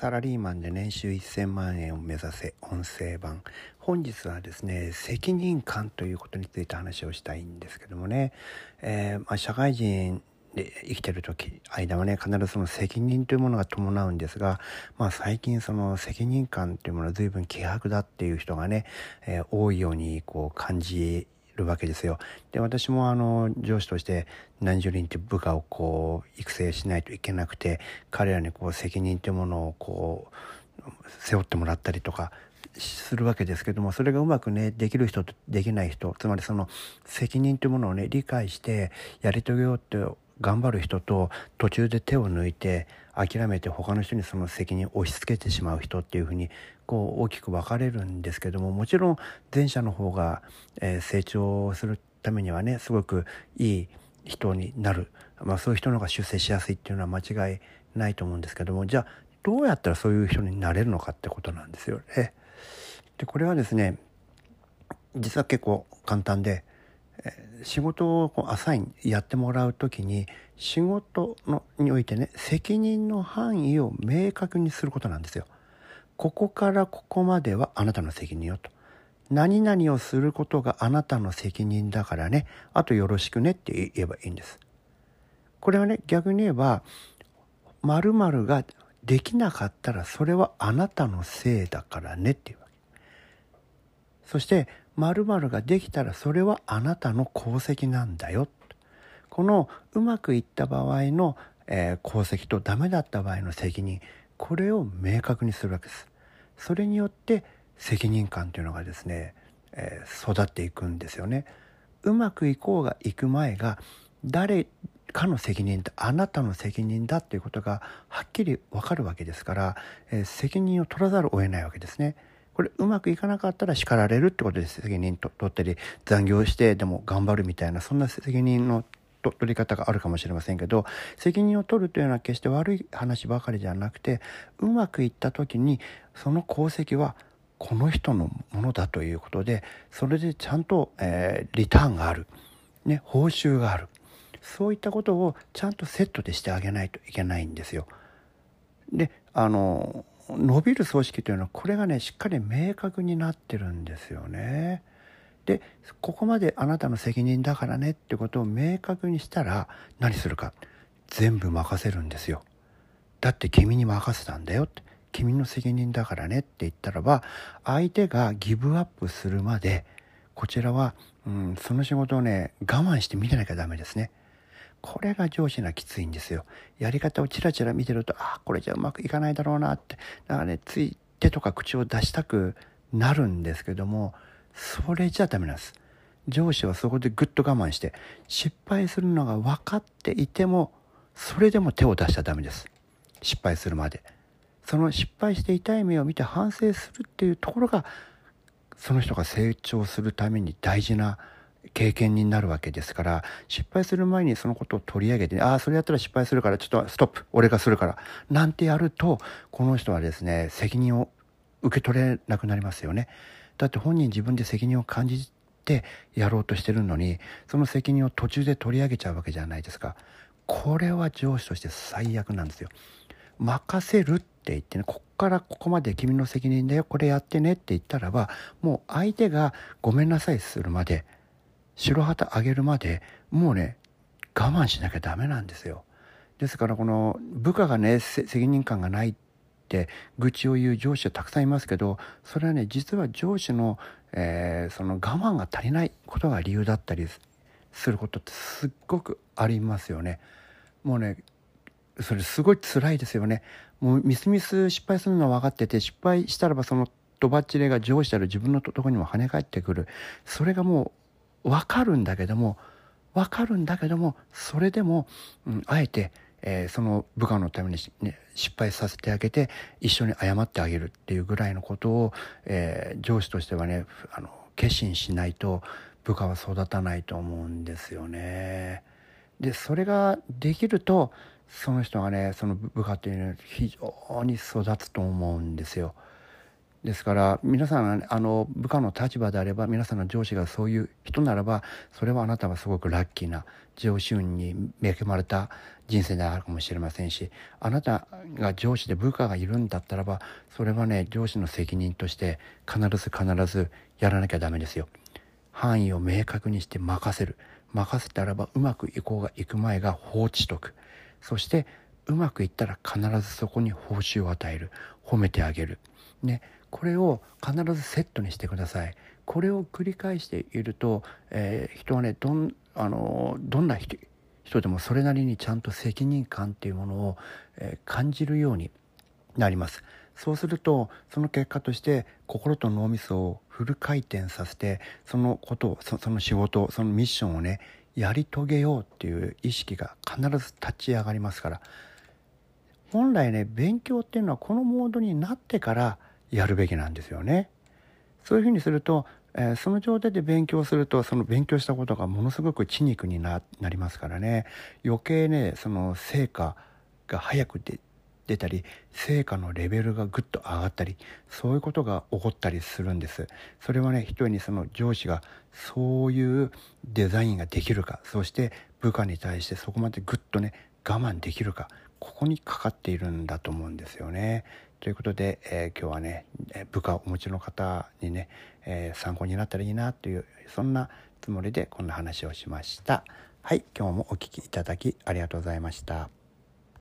サラリーマンで年収1000万円を目指せ音声版。本日はですね責任感ということについて話をしたいんですけどもね、えー、まあ、社会人で生きてる時間はね必ずその責任というものが伴うんですが、まあ、最近その責任感というものは随分希薄だっていう人がね、えー、多いようにこう感じるわけですよ。で私もあの上司として何十人って部下をこう育成しないといけなくて彼らにこう責任というものをこう背負ってもらったりとかするわけですけどもそれがうまくねできる人とできない人つまりその責任というものをね理解してやり遂げようって頑張る人と途中で手を抜いて諦めて他の人にその責任を押し付けてしまう人っていうふうにこう大きく分かれるんですけどももちろん前者の方が、え成長するためにはねすごくいい人になる、まあ、そういう人の方が出世しやすいっていうのは間違いないと思うんですけどもじゃあどうやったらそういう人になれるのかってことなんですよね。でこれはですね実は結構簡単で仕事をこうアサインやってもらう時に仕事のにおいてね責任の範囲を明確にすることなんですよ。ここからここまではあなたの責任よと。何々をすることがあなたの責任だからねあとよろしくねって言えばいいんです。これはね逆に言えば〇〇ができなかったらそれはあなたのせいだからねっていうわけ。そして〇〇ができたらそれはあなたの功績なんだよ。このうまくいった場合の、えー、功績とダメだった場合の責任これを明確にするわけです。それによって責任感というのがですね、えー、育っていくんですよね。うまくいこうがいく前が誰かの責任だあなたの責任だということがはっきり分かるわけですから、えー、責任を取らざるを得ないわけですね。これうまくいかなかったら叱られるってことで責任と取ったり残業してでも頑張るみたいなそんな責任の取り方があるかもしれませんけど責任を取るというのは決して悪い話ばかりじゃなくてうまくいった時にその功績はこの人のものだということでそれでちゃんと、えー、リターンがある、ね、報酬があるそういったことをちゃんとセットでしてあげないといけないんですよ。であの伸びる組織というのはこれがねしっかり明確になってるんですよね。でここまであなたの責任だからねってことを明確にしたら何するか全部任せるんですよ。だって君に任せたんだよって君の責任だからねって言ったらば相手がギブアップするまでこちらは、うん、その仕事をね我慢して見てなきゃダメですね。これが上司がきついんですよ。やり方をチラチラ見てると、ああ、これじゃうまくいかないだろうなって。だからね、つい手とか口を出したくなるんですけども、それじゃダメなんです。上司はそこでぐっと我慢して、失敗するのが分かっていても、それでも手を出しちゃダメです。失敗するまで。その失敗して痛い目を見て反省するっていうところが、その人が成長するために大事な経験になるわけですから失敗する前にそのことを取り上げて、ね、ああそれやったら失敗するからちょっとストップ俺がするからなんてやるとこの人はですね責任を受け取れなくなりますよね。だって本人自分で責任を感じてやろうとしてるのにその責任を途中で取り上げちゃうわけじゃないですか。これは上司として最悪なんですよ。任せるって言ってねこっからここまで君の責任だよこれやってねって言ったらばもう相手がごめんなさいするまで白旗上げるまでもうね我慢しなきゃダメなんですよ。ですからこの部下がね責任感がないって愚痴を言う上司はたくさんいますけどそれはね実は上司の,、えー、その我慢が足りないことが理由だったりすることってすっごくありますよね。もうねそれすごい辛いですよね。もうミスミス失敗するのは分かってて失敗したらばそのとばっちりが上司である自分のところにも跳ね返ってくるそれがも分かるんだけども分かるんだけどもそれでも、うん、あえて、えー、その部下のために、ね、失敗させてあげて一緒に謝ってあげるっていうぐらいのことを、えー、上司としてはねあの決心しないと部下は育たないと思うんですよね。でそれができるとその人がねその部下っていうのは非常に育つと思うんですよ。ですから皆さんあの部下の立場であれば皆さんの上司がそういう人ならばそれはあなたはすごくラッキーな上司運に恵まれた人生であるかもしれませんしあなたが上司で部下がいるんだったらばそれはね上司の責任として必ず必ずやらなきゃダメですよ。範囲を明確にして任せる。任せたらばうまくいこうがいく前が放置しとく。そしてうまくいったら必ずそこに報酬を与える。褒めてあげる。ね。これを必ずセットにしてください。これを繰り返していると、えー、人はねどんあのどんな人人でもそれなりにちゃんと責任感っていうものを、えー、感じるようになります。そうするとその結果として心と脳みそをフル回転させてそのことをその仕事そのミッションをねやり遂げようっていう意識が必ず立ち上がりますから。本来ね勉強っていうのはこのモードになってからやるべきなんですよね。そういうふうにすると、えー、その状態で勉強するとその勉強したことがものすごく血肉になりますからね余計ねその成果が早く出出たり成果のレベルがぐっと上がったりそういうことが起こったりするんですそれはね人にその上司がそういうデザインができるかそして部下に対してそこまでぐっとね我慢できるかここにかかっているんだと思うんですよね。ということで、えー、今日はね部下をお持ちの方にね、えー、参考になったらいいなというそんなつもりでこんな話をしました。はい今日もお聴きいただきありがとうございました。